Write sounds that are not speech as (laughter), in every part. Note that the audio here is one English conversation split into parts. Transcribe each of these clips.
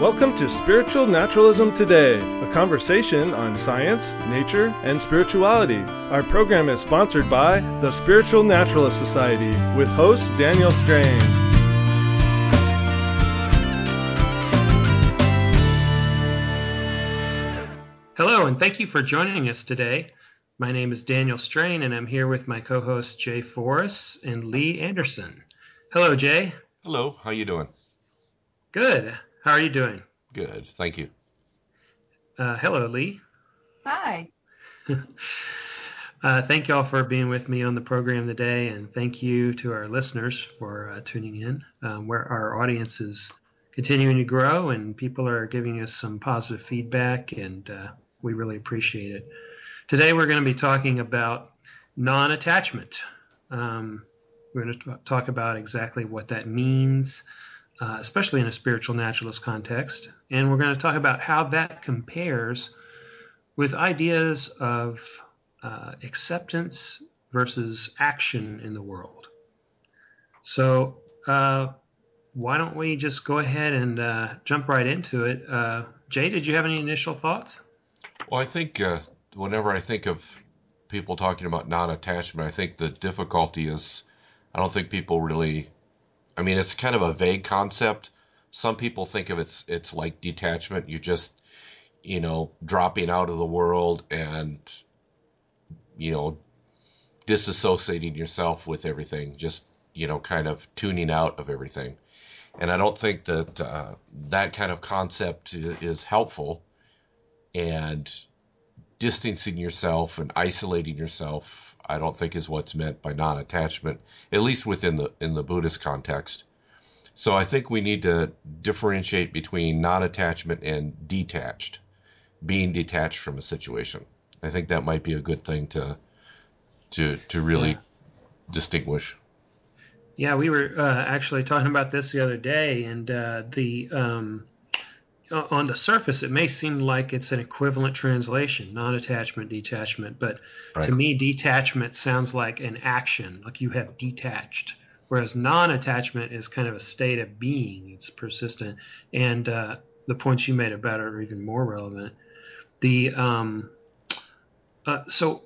Welcome to Spiritual Naturalism Today, a conversation on science, nature, and spirituality. Our program is sponsored by the Spiritual Naturalist Society with host Daniel Strain. Hello, and thank you for joining us today. My name is Daniel Strain, and I'm here with my co-hosts Jay Forrest and Lee Anderson. Hello, Jay. Hello, how you doing? Good. How are you doing? Good, thank you. Uh, hello, Lee. Hi. (laughs) uh, thank you all for being with me on the program today, and thank you to our listeners for uh, tuning in. Um, where our audience is continuing to grow, and people are giving us some positive feedback, and uh, we really appreciate it. Today, we're going to be talking about non-attachment. Um, we're going to talk about exactly what that means uh, especially in a spiritual naturalist context. And we're going to talk about how that compares with ideas of uh, acceptance versus action in the world. So, uh, why don't we just go ahead and uh, jump right into it? Uh, Jay, did you have any initial thoughts? Well, I think uh, whenever I think of people talking about non attachment, I think the difficulty is I don't think people really I mean, it's kind of a vague concept. Some people think of it's it's like detachment. You just, you know, dropping out of the world and, you know, disassociating yourself with everything. Just, you know, kind of tuning out of everything. And I don't think that uh, that kind of concept is helpful. And distancing yourself and isolating yourself I don't think is what's meant by non-attachment, at least within the in the Buddhist context. So I think we need to differentiate between non-attachment and detached, being detached from a situation. I think that might be a good thing to to to really yeah. distinguish. Yeah, we were uh, actually talking about this the other day, and uh, the um, on the surface, it may seem like it's an equivalent translation, non-attachment, detachment, but right. to me, detachment sounds like an action, like you have detached, whereas non-attachment is kind of a state of being. It's persistent, and uh, the points you made about it are even more relevant. The um, uh, so,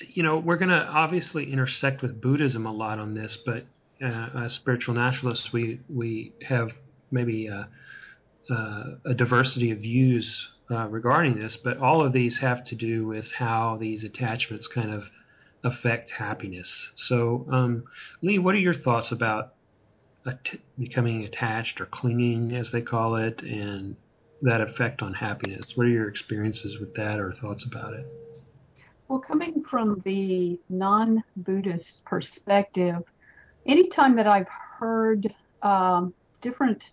you know, we're going to obviously intersect with Buddhism a lot on this, but uh, as spiritual naturalists, we we have maybe uh, uh, a diversity of views uh, regarding this, but all of these have to do with how these attachments kind of affect happiness. So, um, Lee, what are your thoughts about att- becoming attached or clinging, as they call it, and that effect on happiness? What are your experiences with that or thoughts about it? Well, coming from the non Buddhist perspective, anytime that I've heard um, different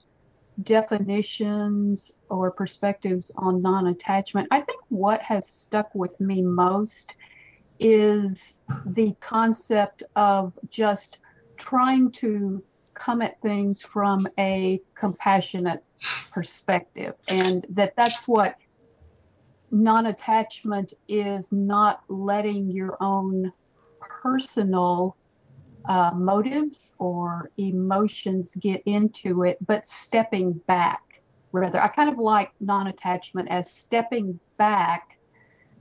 definitions or perspectives on non attachment, I think what has stuck with me most is the concept of just trying to come at things from a compassionate perspective and that that's what non-attachment is not letting your own personal uh, motives or emotions get into it, but stepping back rather. I kind of like non attachment as stepping back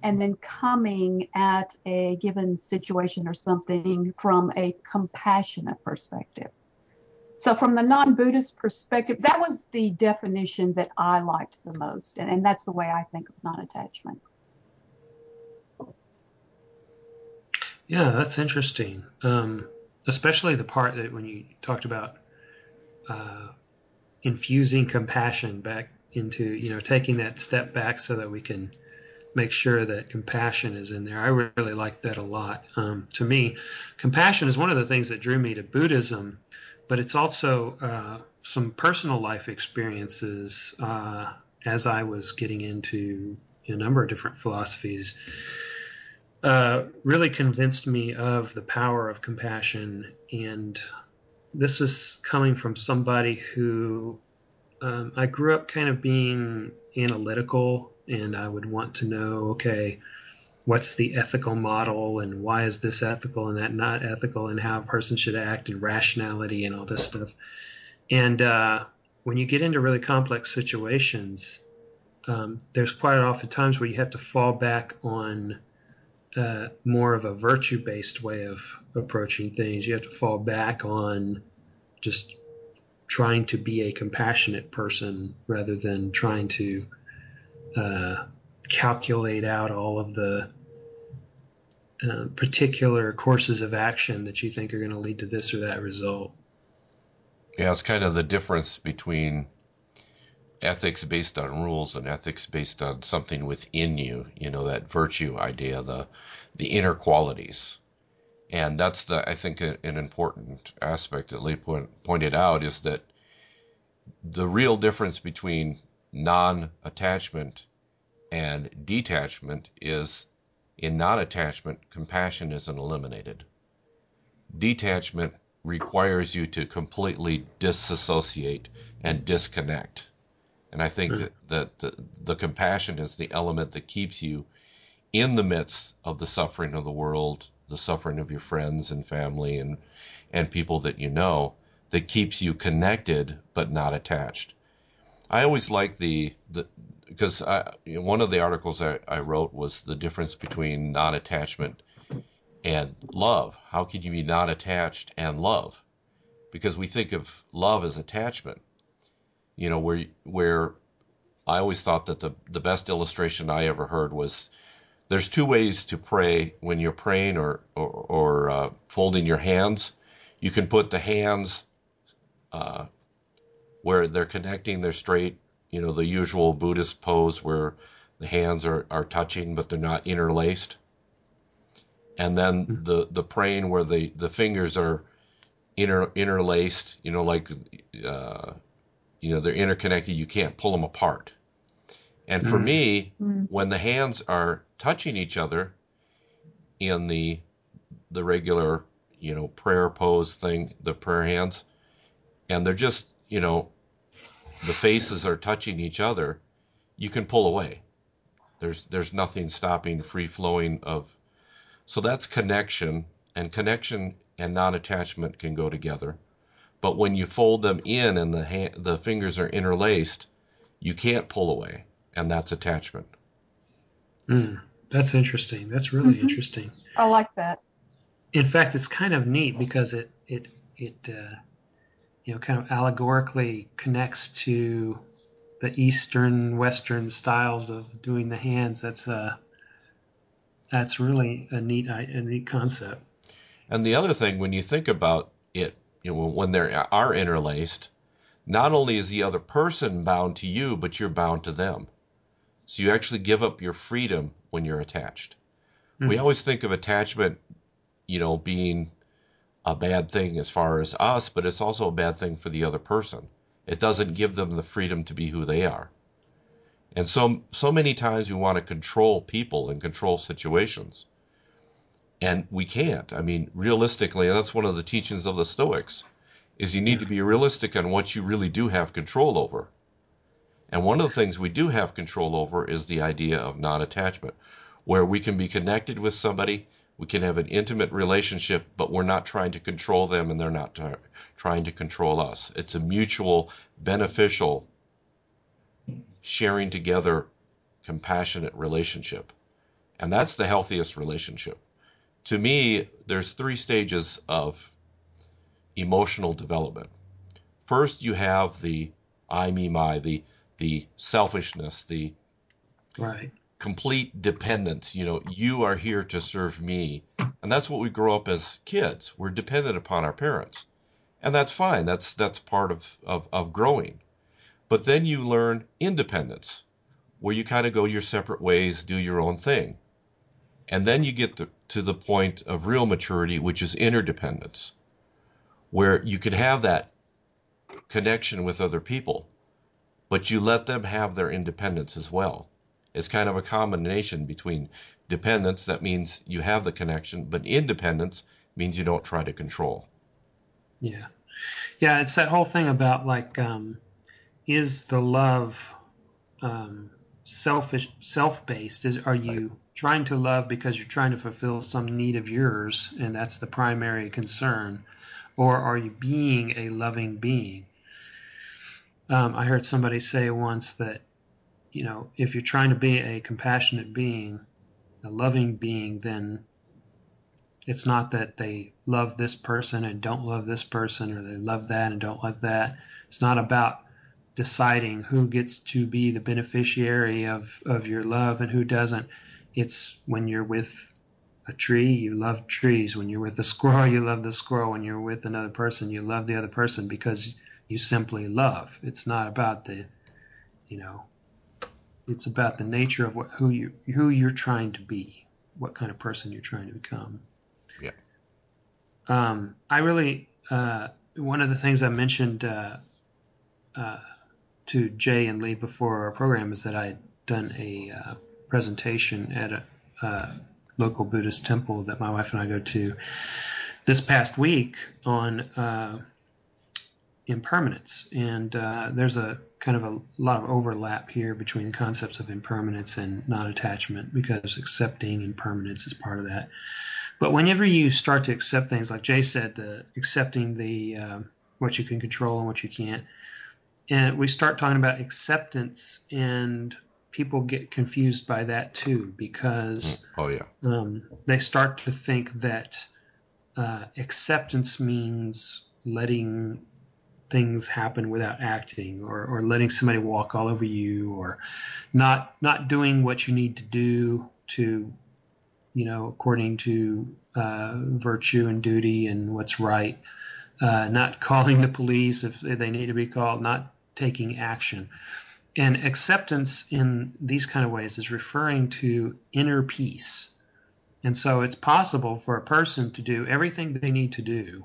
and then coming at a given situation or something from a compassionate perspective. So, from the non Buddhist perspective, that was the definition that I liked the most. And, and that's the way I think of non attachment. Yeah, that's interesting. Um, especially the part that when you talked about uh, infusing compassion back into you know taking that step back so that we can make sure that compassion is in there. I really like that a lot. Um, to me, compassion is one of the things that drew me to Buddhism, but it's also uh, some personal life experiences uh, as I was getting into a number of different philosophies uh, really convinced me of the power of compassion. And this is coming from somebody who um, I grew up kind of being analytical, and I would want to know, okay, what's the ethical model, and why is this ethical and that not ethical, and how a person should act, and rationality, and all this stuff. And uh, when you get into really complex situations, um, there's quite often times where you have to fall back on uh, more of a virtue based way of approaching things. You have to fall back on just trying to be a compassionate person rather than trying to uh, calculate out all of the uh, particular courses of action that you think are going to lead to this or that result. Yeah, it's kind of the difference between ethics based on rules and ethics based on something within you, you know, that virtue idea, the the inner qualities. And that's the I think an important aspect that Lee point, pointed out is that the real difference between non-attachment and detachment is in non-attachment compassion isn't eliminated. Detachment requires you to completely disassociate and disconnect and I think that, that the, the compassion is the element that keeps you in the midst of the suffering of the world, the suffering of your friends and family and and people that you know, that keeps you connected but not attached. I always like the the because I, you know, one of the articles I, I wrote was the difference between non-attachment and love. How can you be not attached and love? Because we think of love as attachment, you know, where where I always thought that the the best illustration I ever heard was there's two ways to pray when you're praying or or, or uh, folding your hands. You can put the hands uh, where they're connecting, they're straight, you know, the usual Buddhist pose where the hands are, are touching but they're not interlaced. And then hmm. the, the praying where the, the fingers are inter, interlaced, you know, like uh, you know they're interconnected you can't pull them apart and for mm. me mm. when the hands are touching each other in the the regular you know prayer pose thing the prayer hands and they're just you know the faces are touching each other you can pull away there's there's nothing stopping free flowing of so that's connection and connection and non-attachment can go together but when you fold them in and the hand, the fingers are interlaced, you can't pull away, and that's attachment. Mm, that's interesting. That's really mm-hmm. interesting. I like that. In fact, it's kind of neat because it it it uh, you know kind of allegorically connects to the Eastern Western styles of doing the hands. That's uh that's really a neat a neat concept. And the other thing, when you think about it you know, when they are interlaced, not only is the other person bound to you, but you're bound to them. So you actually give up your freedom when you're attached. Mm-hmm. We always think of attachment, you know, being a bad thing as far as us, but it's also a bad thing for the other person. It doesn't give them the freedom to be who they are. And so so many times we want to control people and control situations and we can't. I mean, realistically, and that's one of the teachings of the Stoics, is you need to be realistic on what you really do have control over. And one of the things we do have control over is the idea of non-attachment, where we can be connected with somebody, we can have an intimate relationship, but we're not trying to control them and they're not t- trying to control us. It's a mutual, beneficial, sharing together, compassionate relationship. And that's the healthiest relationship to me, there's three stages of emotional development. First, you have the I, me, my, the the selfishness, the right. complete dependence. You know, you are here to serve me, and that's what we grow up as kids. We're dependent upon our parents, and that's fine. That's that's part of of, of growing. But then you learn independence, where you kind of go your separate ways, do your own thing. And then you get to, to the point of real maturity, which is interdependence, where you can have that connection with other people, but you let them have their independence as well. It's kind of a combination between dependence, that means you have the connection, but independence means you don't try to control. Yeah. Yeah, it's that whole thing about like, um, is the love um, selfish, self-based? Is are you trying to love because you're trying to fulfill some need of yours and that's the primary concern or are you being a loving being Um, I heard somebody say once that, you know, if you're trying to be a compassionate being, a loving being, then it's not that they love this person and don't love this person, or they love that and don't love that. It's not about deciding who gets to be the beneficiary of, of your love and who doesn't. It's when you're with a tree, you love trees. When you're with a squirrel, you love the squirrel. When you're with another person, you love the other person because you simply love. It's not about the, you know, it's about the nature of what who you who you're trying to be, what kind of person you're trying to become. Yeah. Um, I really uh, one of the things I mentioned uh, uh, to Jay and Lee before our program is that I had done a uh, presentation at a uh, local Buddhist temple that my wife and I go to this past week on uh, impermanence, and uh, there's a kind of a lot of overlap here between the concepts of impermanence and non-attachment because accepting impermanence is part of that. But whenever you start to accept things, like Jay said, the accepting the uh, what you can control and what you can't, and we start talking about acceptance and people get confused by that too because oh yeah. um, they start to think that uh, acceptance means letting things happen without acting or, or letting somebody walk all over you or not not doing what you need to do to you know according to uh, virtue and duty and what's right. Uh, not (laughs) calling the police if they need to be called not taking action. And acceptance in these kind of ways is referring to inner peace. And so it's possible for a person to do everything they need to do,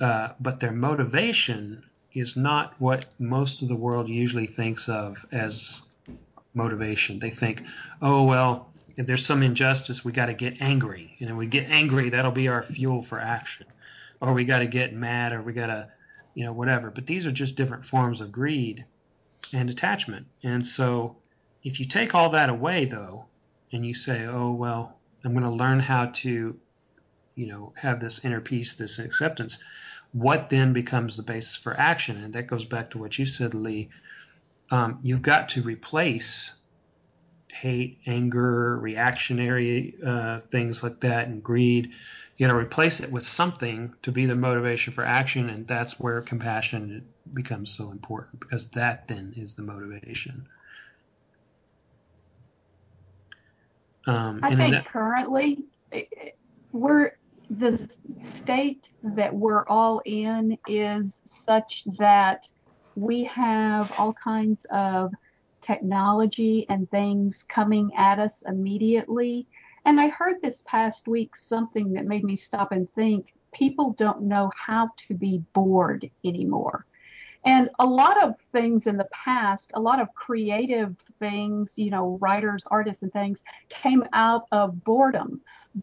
uh, but their motivation is not what most of the world usually thinks of as motivation. They think, oh, well, if there's some injustice, we got to get angry. And know, we get angry, that'll be our fuel for action. Or we got to get mad, or we got to you know, whatever. But these are just different forms of greed and attachment. And so if you take all that away, though, and you say, oh, well, I'm going to learn how to, you know, have this inner peace, this acceptance, what then becomes the basis for action? And that goes back to what you said, Lee. Um, you've got to replace hate, anger, reactionary uh, things like that, and greed you to replace it with something to be the motivation for action and that's where compassion becomes so important because that then is the motivation. Um, i think that, currently we're the state that we're all in is such that we have all kinds of technology and things coming at us immediately and I heard this past week something that made me stop and think people don't know how to be bored anymore. And a lot of things in the past, a lot of creative things, you know, writers, artists, and things came out of boredom.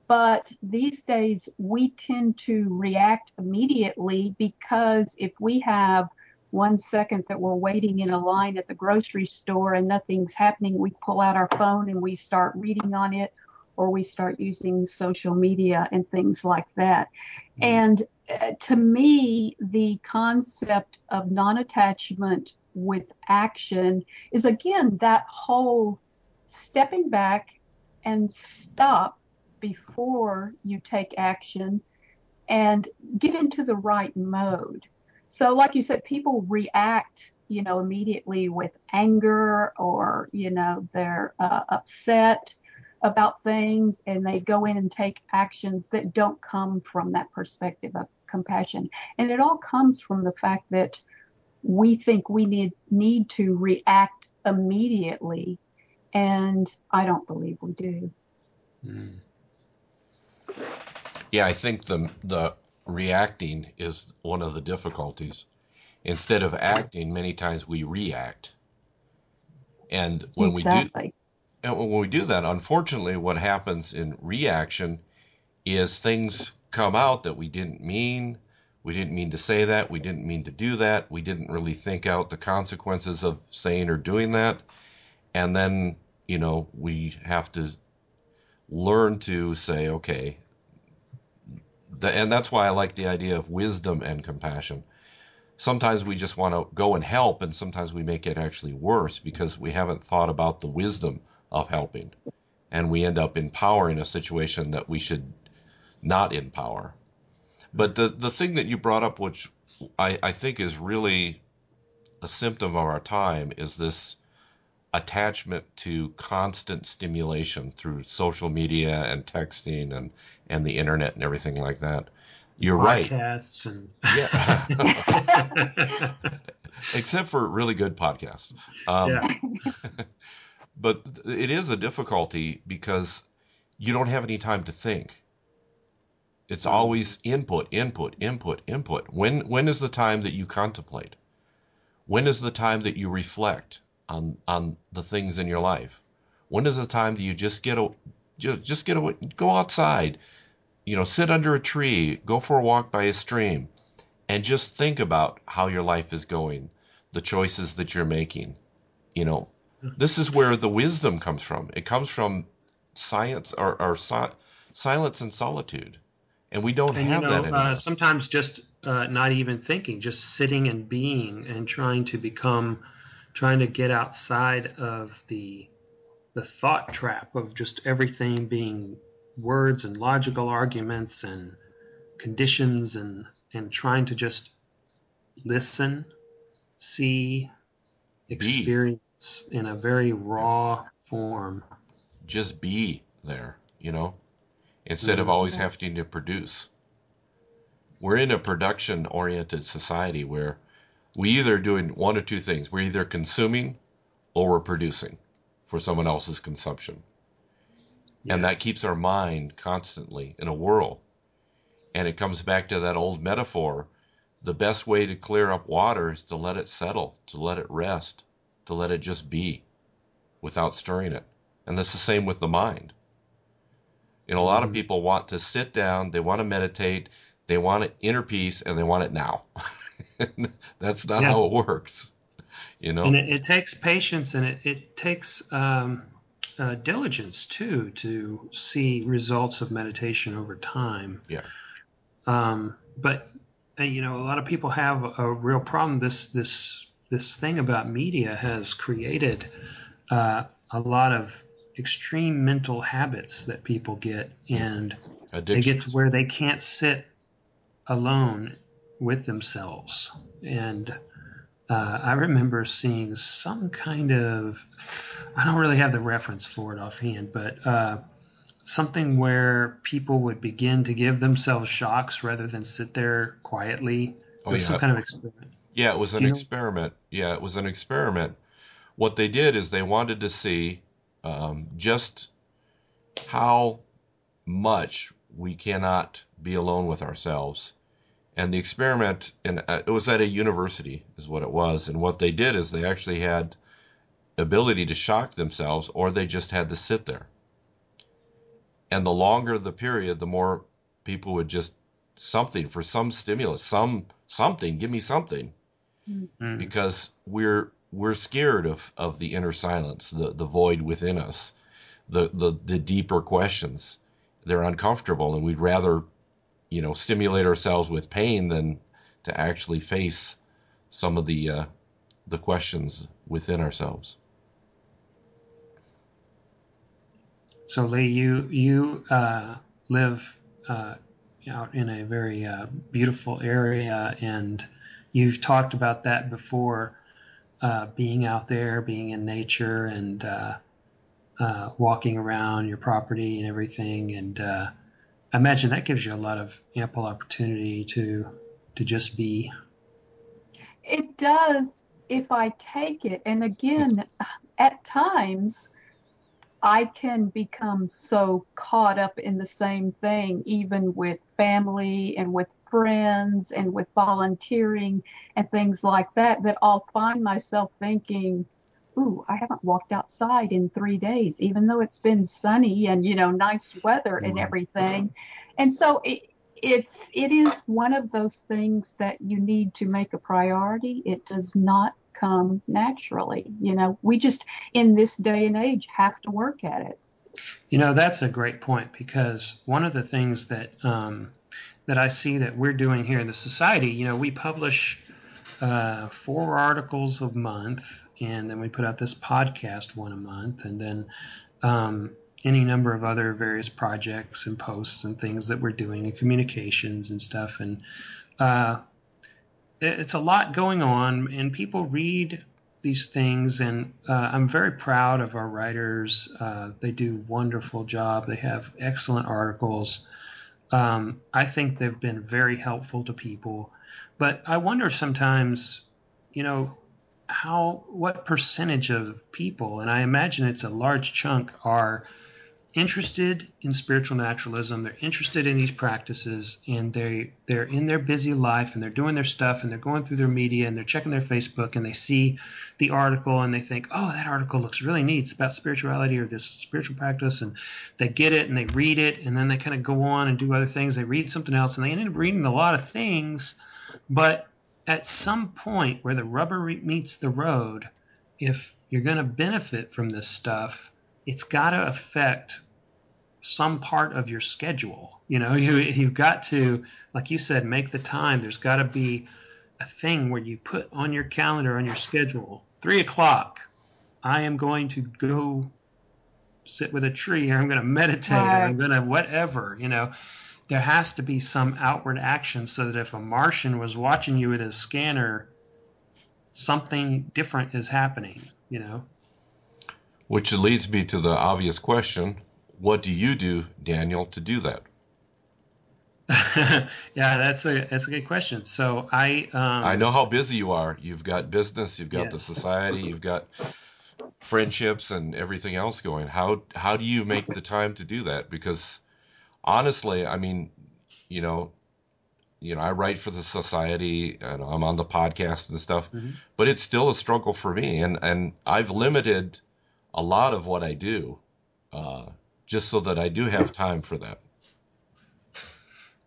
But these days, we tend to react immediately because if we have one second that we're waiting in a line at the grocery store and nothing's happening, we pull out our phone and we start reading on it or we start using social media and things like that. Mm-hmm. And uh, to me, the concept of non attachment with action is again that whole stepping back and stop before you take action and get into the right mode. So, like you said, people react, you know, immediately with anger or, you know, they're uh, upset about things and they go in and take actions that don't come from that perspective of compassion. And it all comes from the fact that we think we need need to react immediately and I don't believe we do. Mm. Yeah, I think the the reacting is one of the difficulties. Instead of acting, many times we react. And when exactly. we do and when we do that, unfortunately, what happens in reaction is things come out that we didn't mean. We didn't mean to say that. We didn't mean to do that. We didn't really think out the consequences of saying or doing that. And then, you know, we have to learn to say, okay, and that's why I like the idea of wisdom and compassion. sometimes we just want to go and help, and sometimes we make it actually worse because we haven't thought about the wisdom of helping, and we end up empowering a situation that we should not empower. But the the thing that you brought up, which I, I think is really a symptom of our time, is this attachment to constant stimulation through social media and texting and, and the internet and everything like that. You're podcasts right. And... yeah. (laughs) Except for really good podcasts. Um, yeah. (laughs) but it is a difficulty because you don't have any time to think. It's mm-hmm. always input, input, input, input. When when is the time that you contemplate? When is the time that you reflect? on on the things in your life? When is the time do you just get a just just get a go outside, you know, sit under a tree, go for a walk by a stream, and just think about how your life is going, the choices that you're making. You know, this is where the wisdom comes from. It comes from science or, or si- silence and solitude, and we don't and, have you know, that anymore. Uh, sometimes just uh, not even thinking, just sitting and being and trying to become trying to get outside of the the thought trap of just everything being words and logical arguments and conditions and and trying to just listen, see, experience be. in a very raw form. Just be there, you know, instead of mm-hmm. always having to produce. We're in a production oriented society where we either doing one or two things. We're either consuming or we're producing for someone else's consumption. Yeah. And that keeps our mind constantly in a whirl. And it comes back to that old metaphor. The best way to clear up water is to let it settle, to let it rest, to let it just be without stirring it. And that's the same with the mind. You know, a lot of mm-hmm. people want to sit down, they want to meditate, they want inner peace, and they want it now. (laughs) That's not yeah. how it works. You know, and it, it takes patience and it, it takes um, uh, diligence too to see results of meditation over time. Yeah. Um, but uh, you know, a lot of people have a, a, real problem. This this this thing about media has created uh, a lot of extreme mental habits that people get, and they get to where they can't sit alone with themselves. And uh, I remember seeing some kind of, I don't really have the reference for it offhand, but uh, something where people would begin to give themselves shocks rather than sit there quietly. Oh, yeah. Some kind of experiment. Yeah, it was an experiment. Know? Yeah, it was an experiment. What they did is they wanted to see um, just how much we cannot be alone with ourselves and the experiment and uh, it was at a university is what it was and what they did is they actually had ability to shock themselves or they just had to sit there and the longer the period the more people would just something for some stimulus some something give me something mm-hmm. because we're we're scared of of the inner silence the the void within us the the the deeper questions they're uncomfortable and we'd rather you know stimulate ourselves with pain than to actually face some of the uh, the questions within ourselves. So Lee, you you uh, live uh, out in a very uh, beautiful area, and you've talked about that before, uh, being out there, being in nature, and uh, walking around your property and everything, and I imagine that gives you a lot of ample opportunity to to just be. It does if I take it. And again, at times I can become so caught up in the same thing, even with family and with friends and with volunteering and things like that, that I'll find myself thinking, ooh, I haven't walked outside in three days, even though it's been sunny and, you know, nice weather and everything. And so it, it's, it is one of those things that you need to make a priority. It does not come naturally. You know, we just, in this day and age, have to work at it. You know, that's a great point because one of the things that, um, that I see that we're doing here in the society, you know, we publish uh, four articles a month, and then we put out this podcast one a month, and then um, any number of other various projects and posts and things that we're doing and communications and stuff. And uh, it's a lot going on, and people read these things, and uh, I'm very proud of our writers. Uh, they do wonderful job. They have excellent articles. Um, I think they've been very helpful to people, but I wonder sometimes, you know, how what percentage of people, and I imagine it's a large chunk, are interested in spiritual naturalism. They're interested in these practices, and they they're in their busy life, and they're doing their stuff, and they're going through their media, and they're checking their Facebook, and they see the article, and they think, oh, that article looks really neat. It's about spirituality or this spiritual practice, and they get it, and they read it, and then they kind of go on and do other things. They read something else, and they end up reading a lot of things, but at some point where the rubber meets the road, if you're going to benefit from this stuff it's got to affect some part of your schedule. You know, (laughs) you you've got to, like you said, make the time. There's got to be a thing where you put on your calendar on your schedule three o'clock. I am going to go sit with a tree, or I'm going to meditate, right. or I'm going to whatever. You know, there has to be some outward action so that if a Martian was watching you with a scanner, something different is happening. You know. Which leads me to the obvious question what do you do, Daniel, to do that? (laughs) yeah, that's a that's a good question. So I um, I know how busy you are. You've got business, you've got yes. the society, you've got friendships and everything else going. How how do you make the time to do that? Because honestly, I mean, you know, you know, I write for the society and I'm on the podcast and stuff, mm-hmm. but it's still a struggle for me, and and I've limited a lot of what I do, uh, just so that I do have time for that.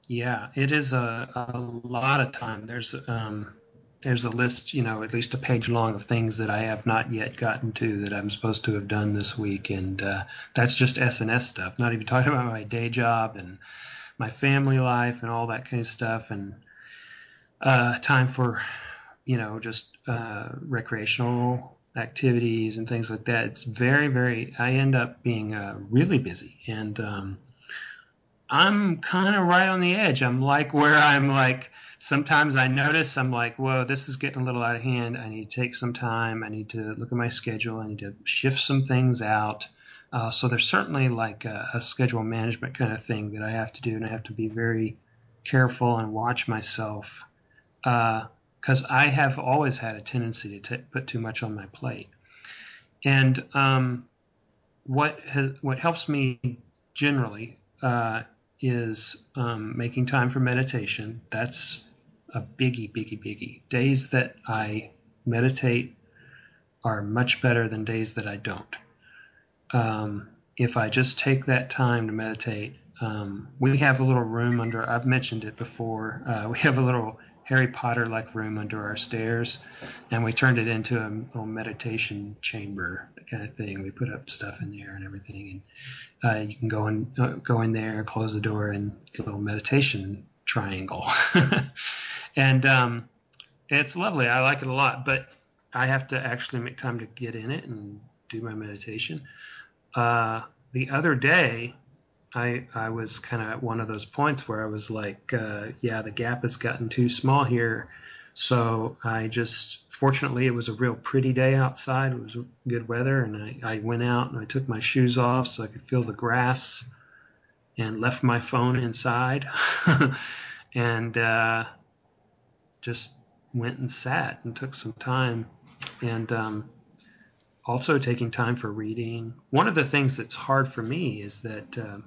Yeah, it is a, a lot of time. There's um, there's a list, you know, at least a page long of things that I have not yet gotten to that I'm supposed to have done this week, and uh, that's just SNS stuff. Not even (laughs) talking about my day job and my family life and all that kind of stuff, and uh, time for, you know, just uh, recreational activities and things like that. It's very, very. I end up being uh, really busy, and um, I'm kind of right on the edge. I'm like where I'm like. Sometimes I notice I'm like, whoa, this is getting a little out of hand. I need to take some time. I need to look at my schedule. I need to shift some things out. Uh, so there's certainly like a, a schedule management kind of thing that I have to do, and I have to be very careful and watch myself. Uh, because I have always had a tendency to t- put too much on my plate. And um, what what helps me generally uh, is um, making time for meditation. That's a biggie, biggie, biggie. Days that I meditate are much better than days that I don't. Um, if I just take that time to meditate, um, we have a little room under. I've mentioned it before. Uh, (laughs) we have a little Harry Potter like room under our stairs, and we turned it into a little meditation chamber kind of thing. We put up stuff in there and everything, and uh, you can go in uh, go in there, close the door, and do a little meditation triangle, (laughs) and um, it's lovely. I like it a lot, but I have to actually make time to get in it and do my meditation. Uh, the other day, I I was kind of at one of those points where I was like, uh, yeah, the gap has gotten too small here. So I just, fortunately, it was a real pretty day outside. It was good weather, and I, I went out and I took my shoes off so I could feel the grass, and left my phone inside, (laughs) and uh, just went and sat and took some time, and um, also taking time for reading. One of the things that's hard for me is that. Uh,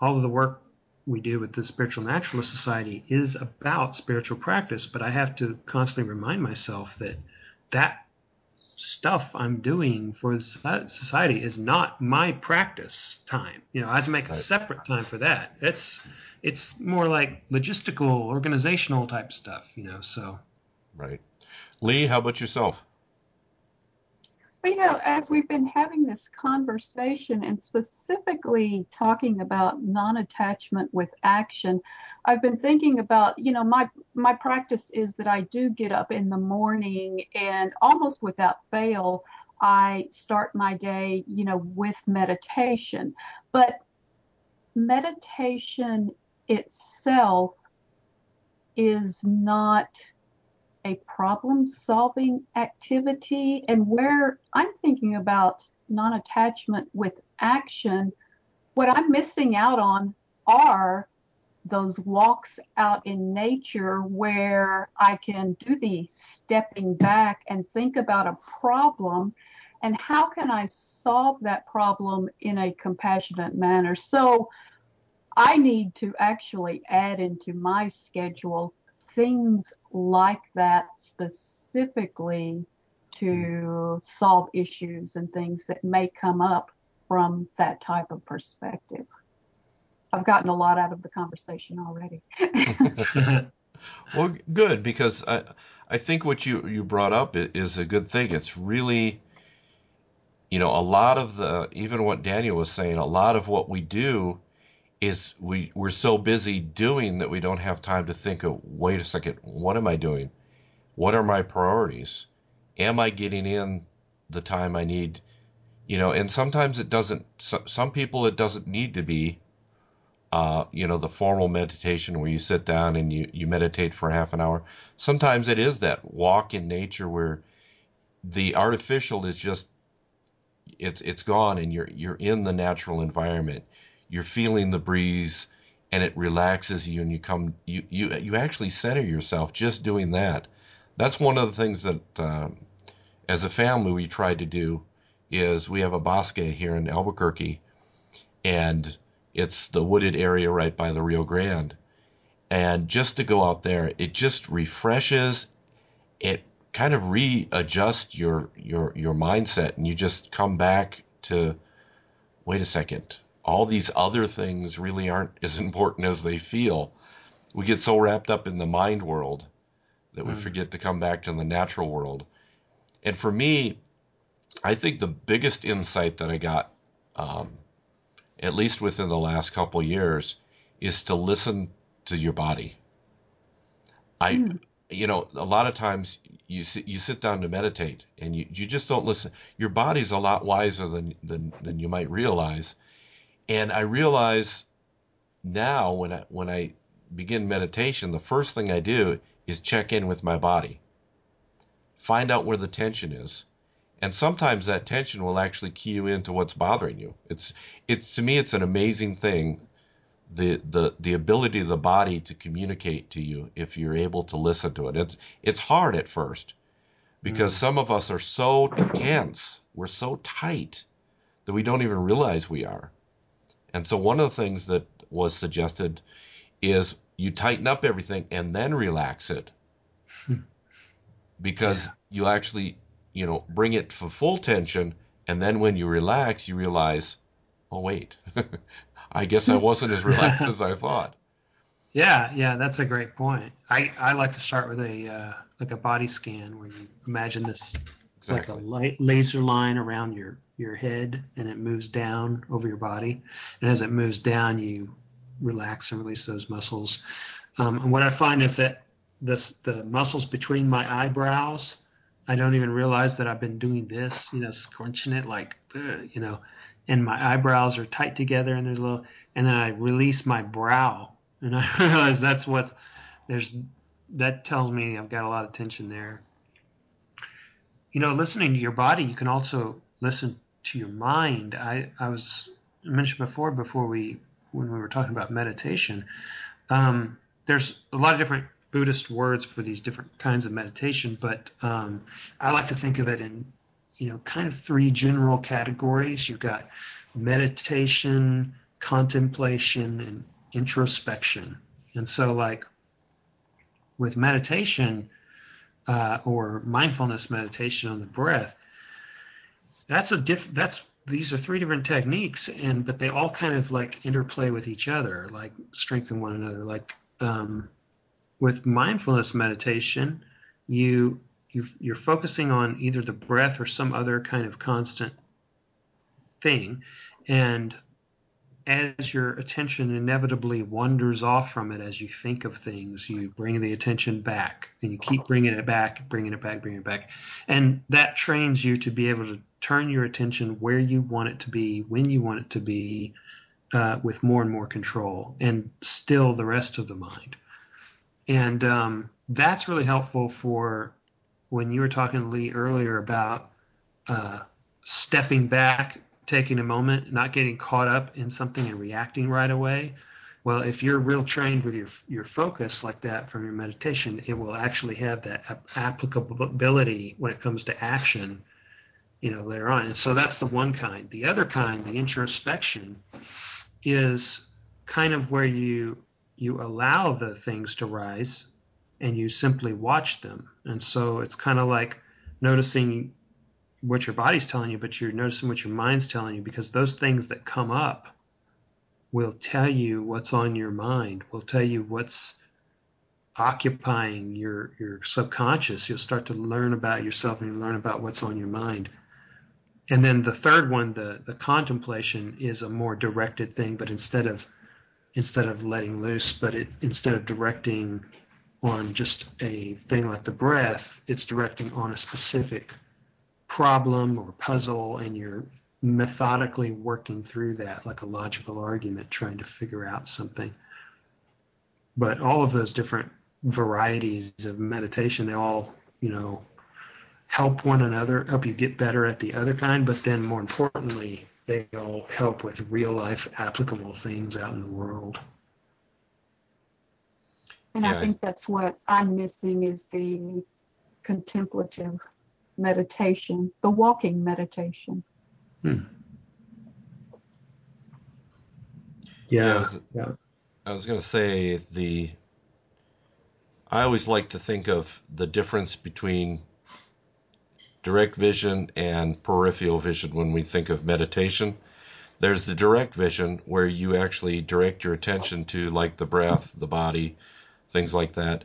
all of the work we do with the Spiritual Naturalist Society is about spiritual practice, but I have to constantly remind myself that that stuff I'm doing for the society is not my practice time. You know, I have to make a separate time for that. It's it's more like logistical, organizational type stuff. You know, so. Right, Lee. How about yourself? Well, you know, as we've been having this conversation and specifically talking about non-attachment with action, I've been thinking about, you know, my my practice is that I do get up in the morning and almost without fail, I start my day, you know, with meditation. But meditation itself is not a problem solving activity. And where I'm thinking about non attachment with action, what I'm missing out on are those walks out in nature where I can do the stepping back and think about a problem and how can I solve that problem in a compassionate manner. So I need to actually add into my schedule things like that specifically to hmm. solve issues and things that may come up from that type of perspective. I've gotten a lot out of the conversation already. (laughs) well, good because I I think what you you brought up is a good thing. It's really you know a lot of the even what Daniel was saying, a lot of what we do is we we're so busy doing that we don't have time to think of wait a second what am i doing? What are my priorities? Am i getting in the time i need? You know and sometimes it doesn't some people it doesn't need to be uh, you know the formal meditation where you sit down and you, you meditate for half an hour. Sometimes it is that walk in nature where the artificial is just it's it's gone and you're you're in the natural environment you're feeling the breeze and it relaxes you and you come you you you actually center yourself just doing that. That's one of the things that um, as a family we tried to do is we have a bosque here in Albuquerque and it's the wooded area right by the Rio Grande. And just to go out there it just refreshes it kind of readjusts your your your mindset and you just come back to wait a second all these other things really aren't as important as they feel. We get so wrapped up in the mind world that we mm. forget to come back to the natural world. And for me, I think the biggest insight that I got, um, at least within the last couple years, is to listen to your body. I, mm. you know, a lot of times you sit, you sit down to meditate and you, you just don't listen. Your body's a lot wiser than, than, than you might realize and I realize now when I when I begin meditation, the first thing I do is check in with my body. Find out where the tension is. And sometimes that tension will actually key you into what's bothering you. It's it's to me it's an amazing thing the the the ability of the body to communicate to you if you're able to listen to it. It's it's hard at first because mm. some of us are so tense, we're so tight that we don't even realize we are. And so one of the things that was suggested is you tighten up everything and then relax it. (laughs) Because yeah. you actually, you know, bring it for full tension and then when you relax, you realize, oh wait, (laughs) I guess I wasn't as relaxed (laughs) as I thought. Yeah, yeah, that's a great point. I, I like to start with a uh, like a body scan where you imagine this exactly. like a light laser line around your your head and it moves down over your body. And as it moves down, you relax and release those muscles. Um, and what I find is that this the muscles between my eyebrows, I don't even realize that I've been doing this, you know, scrunching it like, you know, and my eyebrows are tight together and there's a little, and then I release my brow and (laughs) I realize that's what's there's that tells me I've got a lot of tension there. You know, listening to your body, you can also listen to your mind. I, I was mentioned before before we when we were talking about meditation. Um, there's a lot of different Buddhist words for these different kinds of meditation, but um, I like to think of it in you know kind of three general categories. You've got meditation, contemplation, and introspection. And so, like with meditation uh, or mindfulness meditation on the breath, that's a diff that's these are three different techniques and but they all kind of like interplay with each other like strengthen one another. Like um, with mindfulness meditation you you are focusing on either the breath or some other kind of constant thing, and as your attention inevitably wanders off from it as you think of things, you bring the attention back and you keep bringing it back, bringing it back, bringing it back. And that trains you to be able to turn your attention where you want it to be, when you want it to be, uh, with more and more control and still the rest of the mind. And um, that's really helpful for when you were talking to Lee earlier about uh, stepping back taking a moment, not getting caught up in something and reacting right away. Well, if you're real trained with your your focus like that from your meditation, it will actually have that applicability when it comes to action, you know, later on. And so that's the one kind. The other kind, the introspection, is kind of where you you allow the things to rise and you simply watch them. And so it's kind of like noticing what your body's telling you, but you're noticing what your mind's telling you because those things that come up will tell you what's on your mind, will tell you what's occupying your your subconscious. You'll start to learn about yourself and you learn about what's on your mind. And then the third one, the the contemplation, is a more directed thing, but instead of instead of letting loose, but it instead of directing on just a thing like the breath, it's directing on a specific problem or puzzle and you're methodically working through that like a logical argument trying to figure out something but all of those different varieties of meditation they all you know help one another help you get better at the other kind but then more importantly they all help with real life applicable things out in the world and yeah. i think that's what i'm missing is the contemplative meditation, the walking meditation. Hmm. Yeah. I was, yeah. I was going to say the. I always like to think of the difference between direct vision and peripheral vision when we think of meditation. There's the direct vision where you actually direct your attention to like the breath, the body, things like that.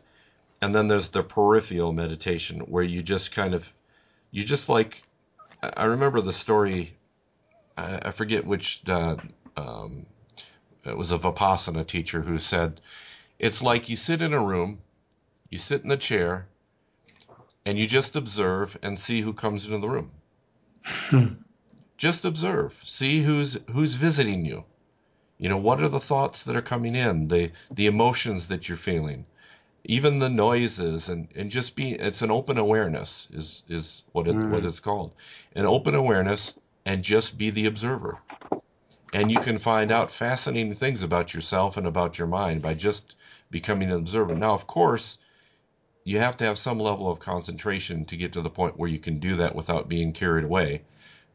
And then there's the peripheral meditation where you just kind of you just like I remember the story. I, I forget which. Uh, um, it was a Vipassana teacher who said, "It's like you sit in a room, you sit in the chair, and you just observe and see who comes into the room. Hmm. just observe, see who's who's visiting you. You know, what are the thoughts that are coming in, the the emotions that you're feeling." Even the noises and, and just be it's an open awareness is is what it, mm. what it's called an open awareness and just be the observer and you can find out fascinating things about yourself and about your mind by just becoming an observer now of course you have to have some level of concentration to get to the point where you can do that without being carried away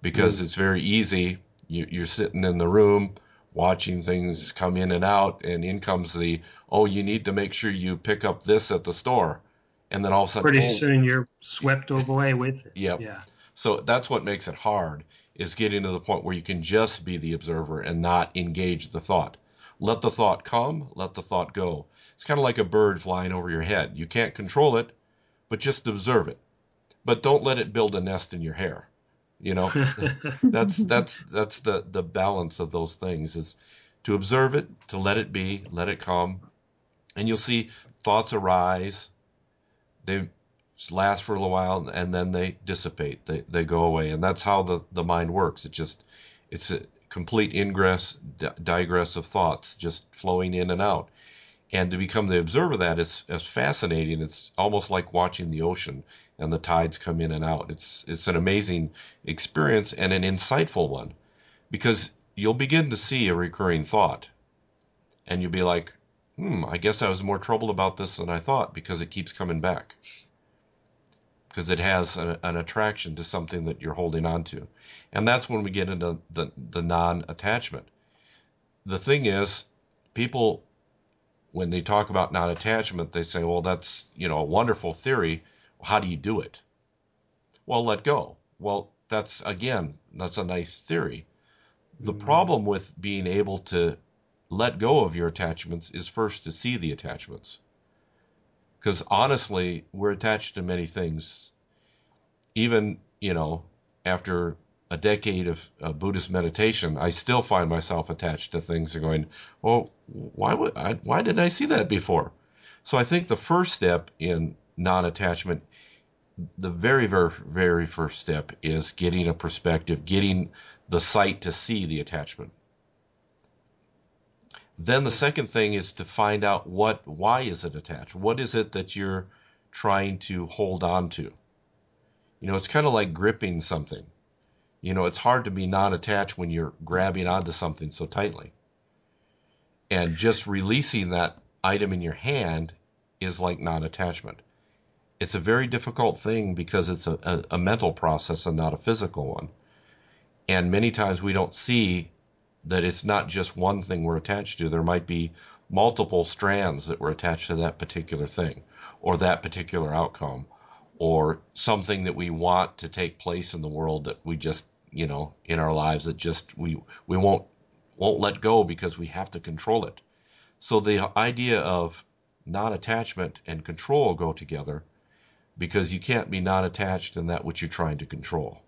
because mm. it's very easy you, you're sitting in the room watching things come in and out, and in comes the oh, you need to make sure you pick up this at the store, and then all of a sudden, pretty oh, soon you're swept away with it. Yep. Yeah. So that's what makes it hard is getting to the point where you can just be the observer and not engage the thought. Let the thought come, let the thought go. It's kind of like a bird flying over your head. You can't control it, but just observe it. But don't let it build a nest in your hair. You know, (laughs) that's that's that's the the balance of those things is to observe it, to let it be, let it come, and you'll see thoughts arise. They last for a little while and then they dissipate. They they go away, and that's how the the mind works. It just it's a complete ingress, digress of thoughts just flowing in and out. And to become the observer of that is, is fascinating. It's almost like watching the ocean and the tides come in and out. It's it's an amazing experience and an insightful one because you'll begin to see a recurring thought and you'll be like, hmm, I guess I was more troubled about this than I thought because it keeps coming back. Because it has a, an attraction to something that you're holding on to. And that's when we get into the, the non attachment. The thing is, people, when they talk about non attachment, they say, well, that's, you know, a wonderful theory how do you do it? Well, let go. Well, that's again, that's a nice theory. The mm problem with being able to let go of your attachments is first to see the attachments. Because honestly, we're attached to many things. even you know after a decade of uh, Buddhist meditation, I still find myself attached to things and going, well, why would I, why didn't I see that before? So I think the first step in non-attachment, the very, very, very first step is getting a perspective, getting the sight to see the attachment. Then the second thing is to find out what, why is it attached? What is it that you're trying to hold on to? You know, it's kind of like gripping something you know, it's hard to be non attached when you're grabbing onto something so tightly. And just releasing that item in your hand is like non attachment. It's a very difficult thing because it's a, a, a, mental process and not a physical one. And many times we don't see that it's not just one thing we're attached to. There might be multiple strands that were attached to that particular thing or that particular outcome or something that we want to take place in the world that we just you know, in our lives that just we we won't won't let go because we have to control it. So the idea of non-attachment and control go together because you can't be non-attached in that which you're trying to control.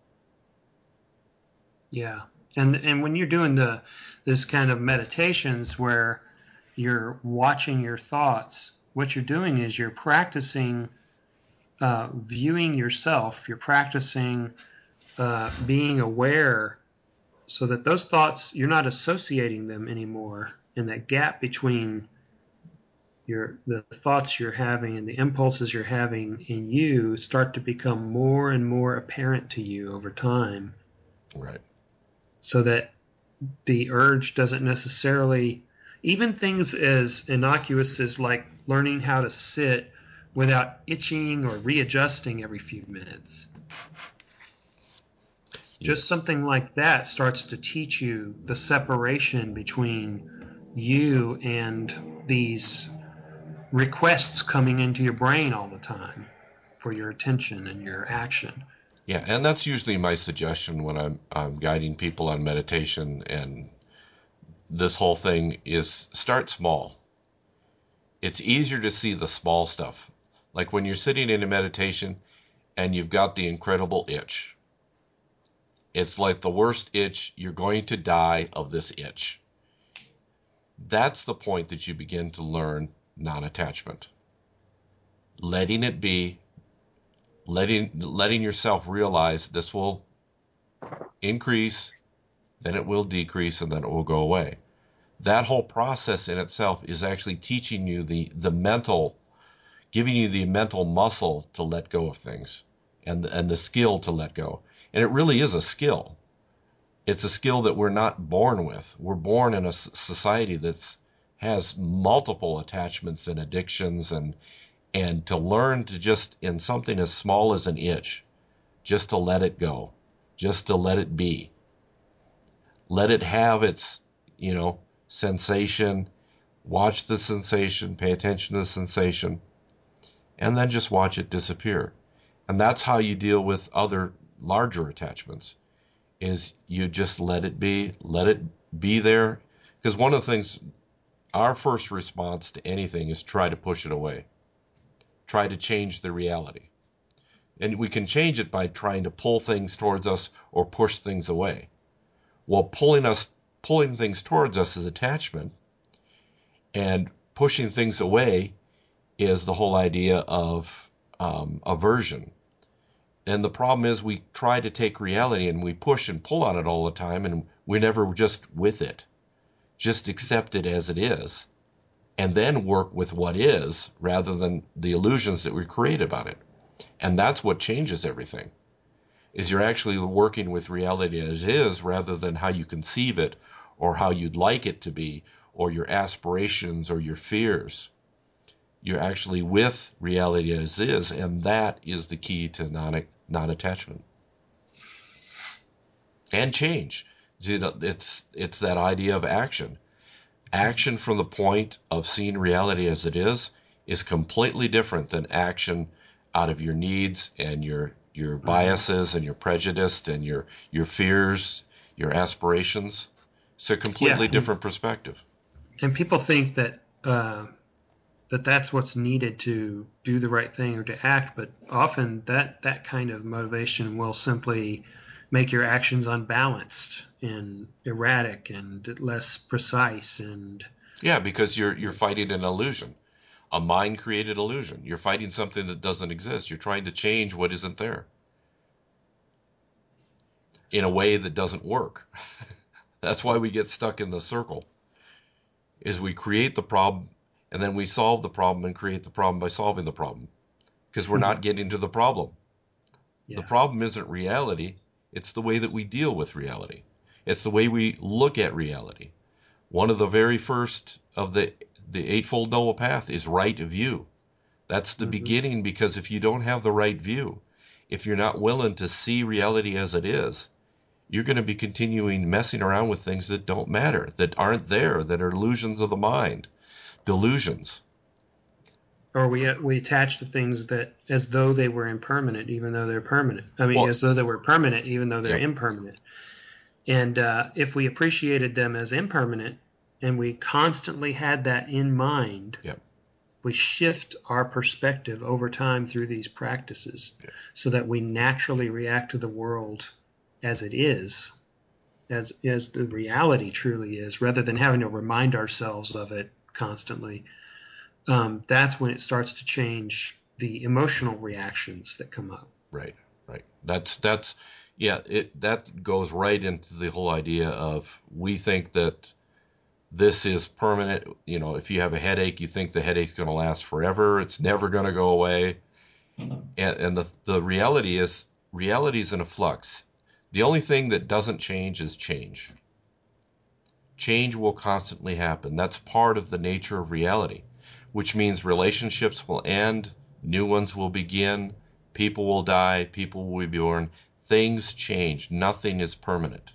Yeah. And and when you're doing the this kind of meditations where you're watching your thoughts, what you're doing is you're practicing uh, viewing yourself. You're practicing uh, being aware so that those thoughts you're not associating them anymore and that gap between your the thoughts you're having and the impulses you're having in you start to become more and more apparent to you over time. Right. So that the urge doesn't necessarily even things as innocuous as like learning how to sit without itching or readjusting every few minutes just yes. something like that starts to teach you the separation between you and these requests coming into your brain all the time for your attention and your action. Yeah, and that's usually my suggestion when I'm I'm guiding people on meditation and this whole thing is start small. It's easier to see the small stuff. Like when you're sitting in a meditation and you've got the incredible itch it's like the worst itch. You're going to die of this itch. That's the point that you begin to learn non attachment. Letting it be, letting, letting yourself realize this will increase, then it will decrease, and then it will go away. That whole process in itself is actually teaching you the, the mental, giving you the mental muscle to let go of things and, and the skill to let go. And it really is a skill. It's a skill that we're not born with. We're born in a society that has multiple attachments and addictions and and to learn to just in something as small as an itch, just to let it go, just to let it be. Let it have its, you know, sensation, watch the sensation, pay attention to the sensation, and then just watch it disappear. And that's how you deal with other larger attachments is you just let it be, let it be there. Because one of the things, our first response to anything is try to push it away, try to change the reality. And we can change it by trying to pull things towards us or push things away. Well, pulling us, pulling things towards us is attachment, and pushing things away is the whole idea of um, aversion and the problem is we try to take reality and we push and pull on it all the time and we're never just with it. Just accept it as it is and then work with what is rather than the illusions that we create about it. And that's what changes everything. Is you're actually working with reality as is rather than how you conceive it or how you'd like it to be or your aspirations or your fears you're actually with reality as is, and that is the key to non non attachment and change. It's it's that idea of action. Action from the point of seeing reality as it is is completely different than action out of your needs and your your mm-hmm. biases and your prejudice and your your fears, your aspirations. It's a completely yeah. different perspective. And people think that uh, that that's what's needed to do the right thing or to act, but often that that kind of motivation will simply make your actions unbalanced and erratic and less precise and yeah because you're you're fighting an illusion a mind created illusion. You're fighting something that doesn't exist. You're trying to change what isn't there in a way that doesn't work. (laughs) That's why we get stuck in the circle is we create the problem and then we solve the problem and create the problem by solving the problem because we're not getting to the problem yeah. the problem isn't reality it's the way that we deal with reality. It's the way we look at reality. One of the very first of the the eightfold noble path is right view. That's the mm-hmm. beginning because if you don't have the right view, if you're not willing to see reality as it is, you're going to be continuing messing around with things that don't matter, that aren't there, that are illusions of the mind, delusions or we we attach to things that as though they were impermanent, even though they're permanent. I mean, well, as though they were permanent, even though they're impermanent. And uh, if we appreciated them as impermanent, and we constantly had that in mind, we shift our perspective over time through these practices, so that we naturally react to the world as it is, as as the reality truly is, rather than having to remind ourselves of it constantly um, that's when it starts to change the emotional reactions that come up. Right, right. That's that's yeah. It that goes right into the whole idea of we think that this is permanent. You know, if you have a headache, you think the headache's going to last forever. It's never going to go away. And, and the the reality is reality is in a flux. The only thing that doesn't change is change. Change will constantly happen. That's part of the nature of reality which means relationships will end, new ones will begin, people will die, people will be born. Things change. Nothing is permanent.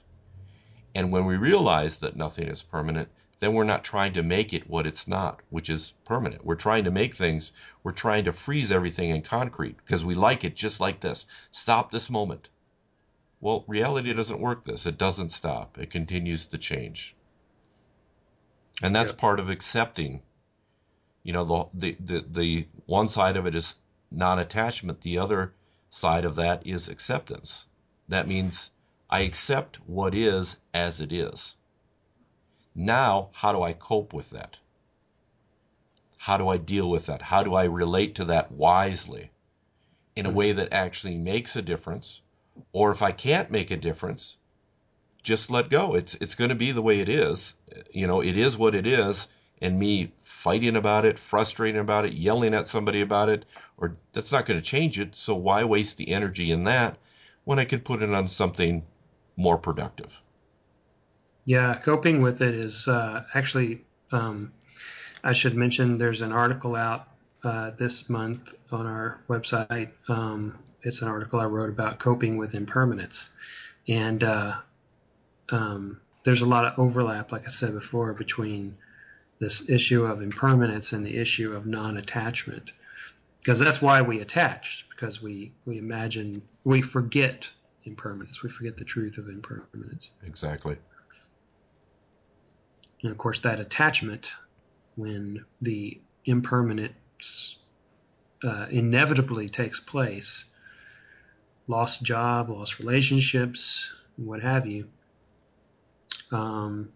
And when we realize that nothing is permanent, then we're not trying to make it what it's not, which is permanent. We're trying to make things, we're trying to freeze everything in concrete because we like it just like this. Stop this moment. Well, reality doesn't work this. It doesn't stop. It continues to change. And that's yep. part of accepting you know the, the the the one side of it is non-attachment. The other side of that is acceptance. That means i accept what is as it is. Now how do i cope with that? How do i deal with that? How do i relate to that wisely in a hmm. way that actually makes a difference? Or if i can't make a difference just let go it's it's going to be the way it is you know it is what it is and me fighting about it, frustrating about it, yelling at somebody about it, or that's not going to change it. So why waste the energy in that when I could put it on something more productive? Yeah, coping with it is uh, actually, um, I should mention there's an article out uh, this month on our website. Um, it's an article I wrote about coping with impermanence. And uh, um, there's a lot of overlap, like I said before, between this issue of impermanence and the issue of non-attachment. Because that's why we attach because we we imagine we forget impermanence. We forget the truth of impermanence. Exactly. And of course that attachment when the impermanence uh, inevitably takes place lost job lost relationships what have you um,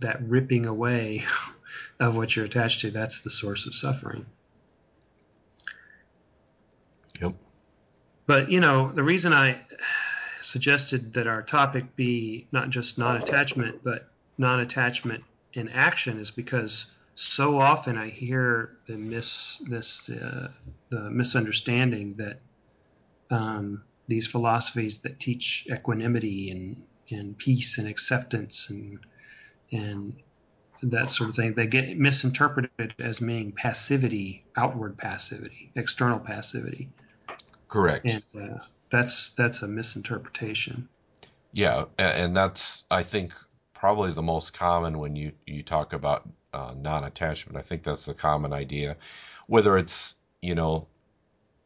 that ripping away (laughs) of what you're attached to, that's the source of suffering. Yep. But, you know, the reason I suggested that our topic be not just non attachment, but non attachment in action is because so often I hear the mis this uh, the misunderstanding that um, these philosophies that teach equanimity and and peace and acceptance and and that sort of thing, they get misinterpreted as meaning passivity, outward passivity, external passivity. Correct. And uh, that's that's a misinterpretation. Yeah, and that's I think probably the most common when you you talk about uh, non-attachment. I think that's the common idea, whether it's you know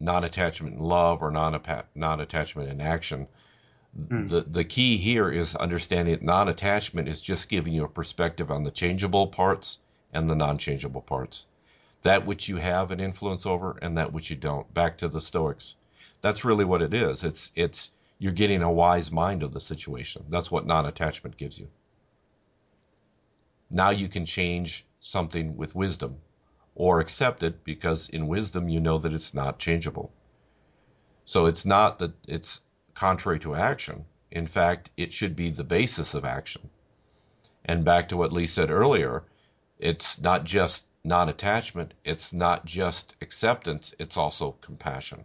non-attachment in love or non non-attachment in action. Mm. The the key here is understanding that non-attachment is just giving you a perspective on the changeable parts and the non-changeable parts. that which you have an influence over and that which you don't. Back to the Stoics. That's really what it is. It's it's you're getting a wise mind of the situation. That's what non-attachment gives you. Now you can change something with wisdom or accept it because in wisdom you know that it's not changeable. So it's not that it's contrary to action. In fact, it should be the basis of action. And back to what Lee said earlier, it's not just non attachment, it's not just acceptance, it's also compassion,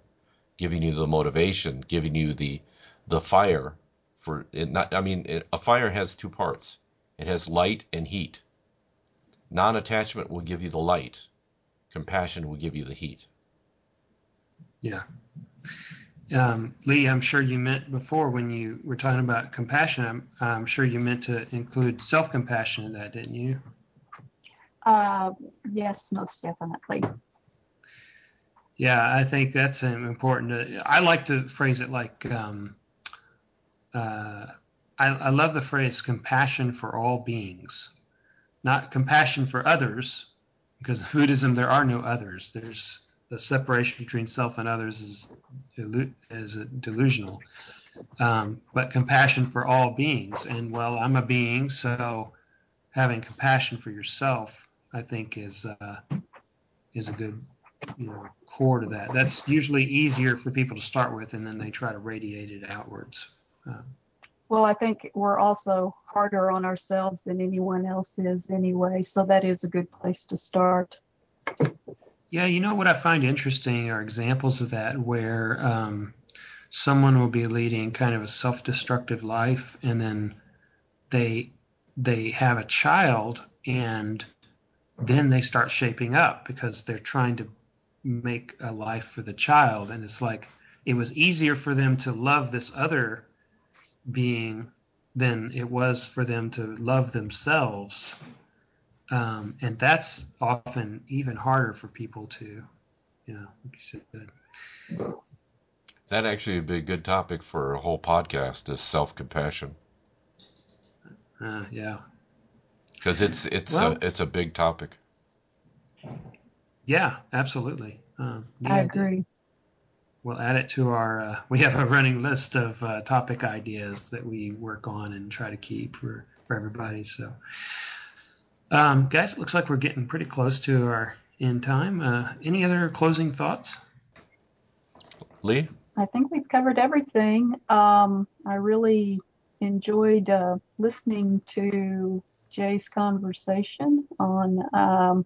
giving you the motivation, giving you the the fire for it not I mean it, a fire has two parts. It has light and heat. Non-attachment will give you the light. Compassion will give you the heat. Yeah. Um, Lee, I'm sure you meant before when you were talking about compassion, I'm, I'm sure you meant to include self compassion in that, didn't you? Uh, yes, most definitely. Yeah, I think that's important. I like to phrase it like um, uh, I, I love the phrase compassion for all beings, not compassion for others, because in Buddhism there are no others. There's the separation between self and others is is delusional. Um, but compassion for all beings, and well, I'm a being, so having compassion for yourself, I think, is uh, is a good you know core to that. That's usually easier for people to start with, and then they try to radiate it outwards. Um, well, I think we're also harder on ourselves than anyone else is anyway, so that is a good place to start. Yeah, you know what I find interesting are examples of that where um, someone will be leading kind of a self-destructive life, and then they they have a child, and then they start shaping up because they're trying to make a life for the child, and it's like it was easier for them to love this other being than it was for them to love themselves. Um, and that's often even harder for people to, you know, like you said. That actually would be a good topic for a whole podcast is self compassion. Uh, yeah. Because it's it's well, a it's a big topic. Yeah, absolutely. Um, yeah, I agree we'll add it to our. Uh, (laughs) we have a running list of uh, topic ideas that we work on and try to keep for for everybody. So, um, guys, it looks like we're getting pretty close to our end time. Uh, any other closing thoughts? Lee, I think we've covered everything. Um, I really enjoyed uh, listening to Jay's conversation on. Um,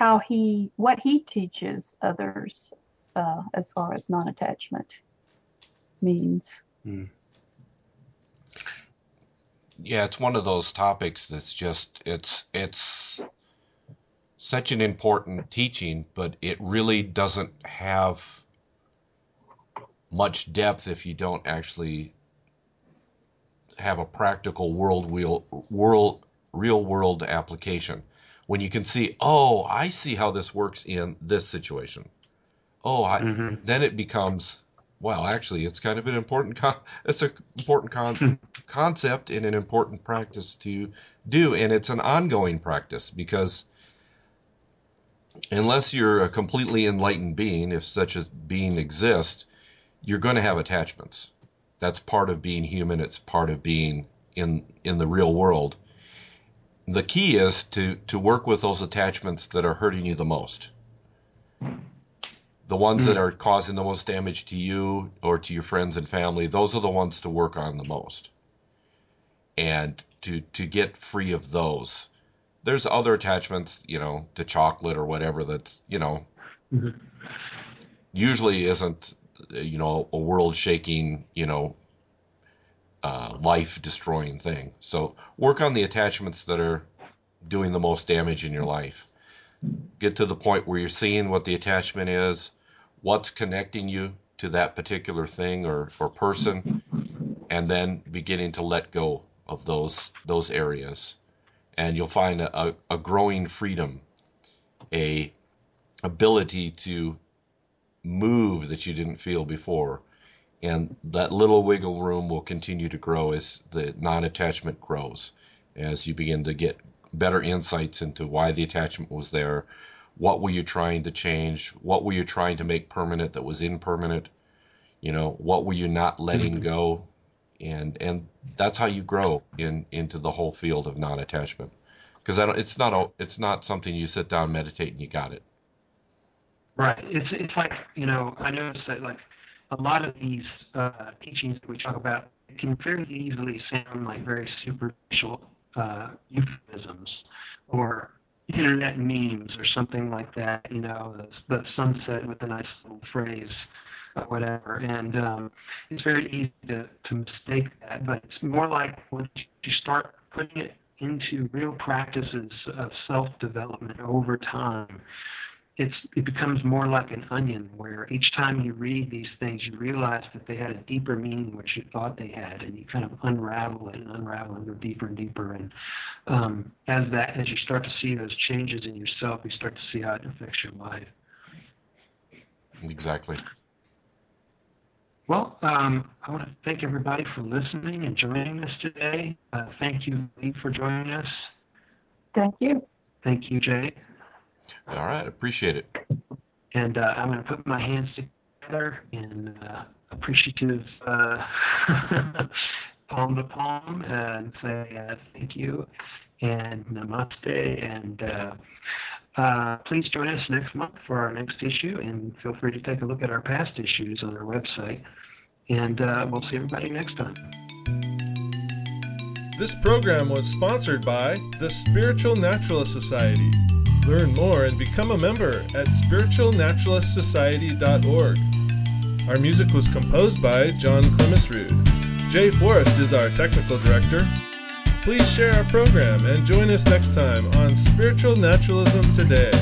how he what he teaches others uh, as far as non-attachment means. Mm. Yeah, it's one of those topics that's just it's it's such an important teaching, but it really doesn't have much depth if you don't actually have a practical world real world real world application. When you can see, oh, I see how this works in this situation oh, I, mm-hmm. then it becomes well, actually, it's kind of an important con- (laughs) it's an important con- hmm. concept and an important practice to do, and it's an ongoing practice because unless you're a completely enlightened being, if such a being exists, you're going to have attachments. That's part of being human. It's part of being in in the real world. The key is to to work with those attachments that are hurting you the most the ones mm. that hmm. are causing the most damage to you or to your friends and family, those are the ones to work on the most. And to to get free of those. There's other attachments, you know, to chocolate or whatever that's, you know, mm-hmm. usually isn't, you know, a world shaking, you know, uh, life destroying thing. So work on the attachments that are doing the most damage in your life. Get to the point where you're seeing what the attachment is, what's connecting you to that particular thing or, or person, and then beginning to let go of those those areas, and you'll find a, a growing freedom, a ability to move that you didn't feel before, and that little wiggle room will continue to grow as the non-attachment grows, as you begin to get better insights into why the attachment was there, what were you trying to change? What were you trying to make permanent that was impermanent? You know, what were you not letting mm-hmm. go? And and that's how you grow in into the whole field of non-attachment. Because I don't, it's not a, it's not something you sit down, meditate, and you got it. Right. It's it's like you know I noticed that like a lot of these uh, teachings that we talk about can very easily sound like very superficial uh, euphemisms or internet memes or something like that. You know, the, the sunset with a nice little phrase or whatever. And um, it's very easy to, to mistake that, but it's more like once you start putting it into real practices of self development over time it's it becomes more like an onion where each time you read these things you realize that they had a deeper meaning which you thought they had and you kind of unravel it and unravel and go deeper and deeper and um, as that as you start to see those changes in yourself you start to see how it affects your life exactly well, um, I want to thank everybody for listening and joining us today. Uh, thank you, Lee, for joining us. Thank you. Thank you, Jay. All right, appreciate it. And uh, I'm going to put my hands together in uh, appreciative uh, (laughs) palm to palm and say uh, thank you and namaste. And uh, uh, please join us next month for our next issue. And feel free to take a look at our past issues on our website. And we'll see everybody next time. This program was sponsored by the Spiritual Naturalist Society. Learn more and become a member at spiritualnaturalistsociety.org. Our music was composed by John Clemisrude. Jay Forrest is our technical director. Please share our program and join us next time on Spiritual Naturalism Today.